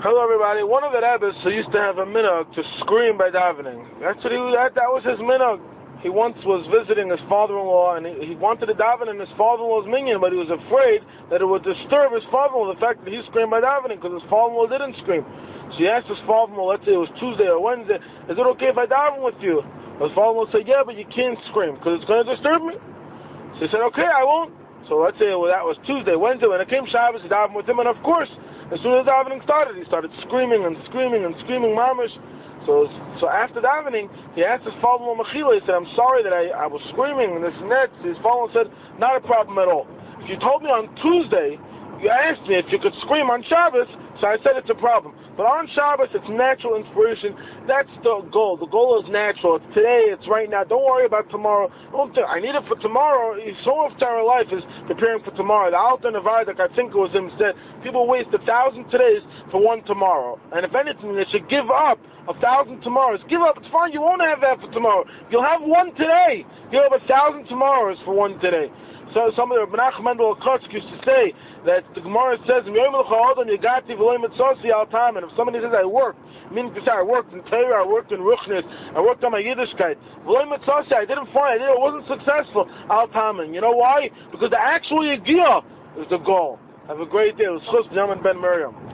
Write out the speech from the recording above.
Hello, everybody. One of the rabbis who used to have a minhag to scream by davening. That's what he that, that was his minhag. He once was visiting his father-in-law, and he, he wanted to daven in his father-in-law's minyan, but he was afraid that it would disturb his father-in-law, the fact that he screamed by davening, because his father-in-law didn't scream. So he asked his father-in-law, let's say it was Tuesday or Wednesday, is it okay if I daven with you? His father-in-law said, yeah, but you can't scream, because it's going to disturb me. So he said, okay, I won't. So let's say well, that was Tuesday, Wednesday, when it came Shabbos, he davened with him, and of course, as soon as davening started, he started screaming and screaming and screaming mamish. So, so after davening, he asked his father-in-law Mechila, he said, I'm sorry that I, I was screaming and this and that. His father-in-law said, not a problem at all. If you told me on Tuesday, you asked me if you could scream on Shabbos, so I said it's a problem. But on Shabbos, it's natural inspiration. That's the goal. The goal is natural. It's today. It's right now. Don't worry about tomorrow. Don't I need it for tomorrow. So of our life is preparing for tomorrow. The Alta Navardak, I think it was him, said people waste a thousand todays for one tomorrow. And if anything, they should give up a thousand tomorrows. Give up. It's fine. You won't have that for tomorrow. You'll have one today. You'll have a thousand tomorrows for one today. So some of the Menachem Mendel Kotzk used to say that the Gemara says, and if somebody says I worked, meaning to say I worked in Torah, I worked in Ruchnis, I worked on my Yiddishkeit, I didn't find it, it wasn't successful, Al You know why? Because the actual Yigiyah is the goal. Have a great day. It was Chus Ben Miriam.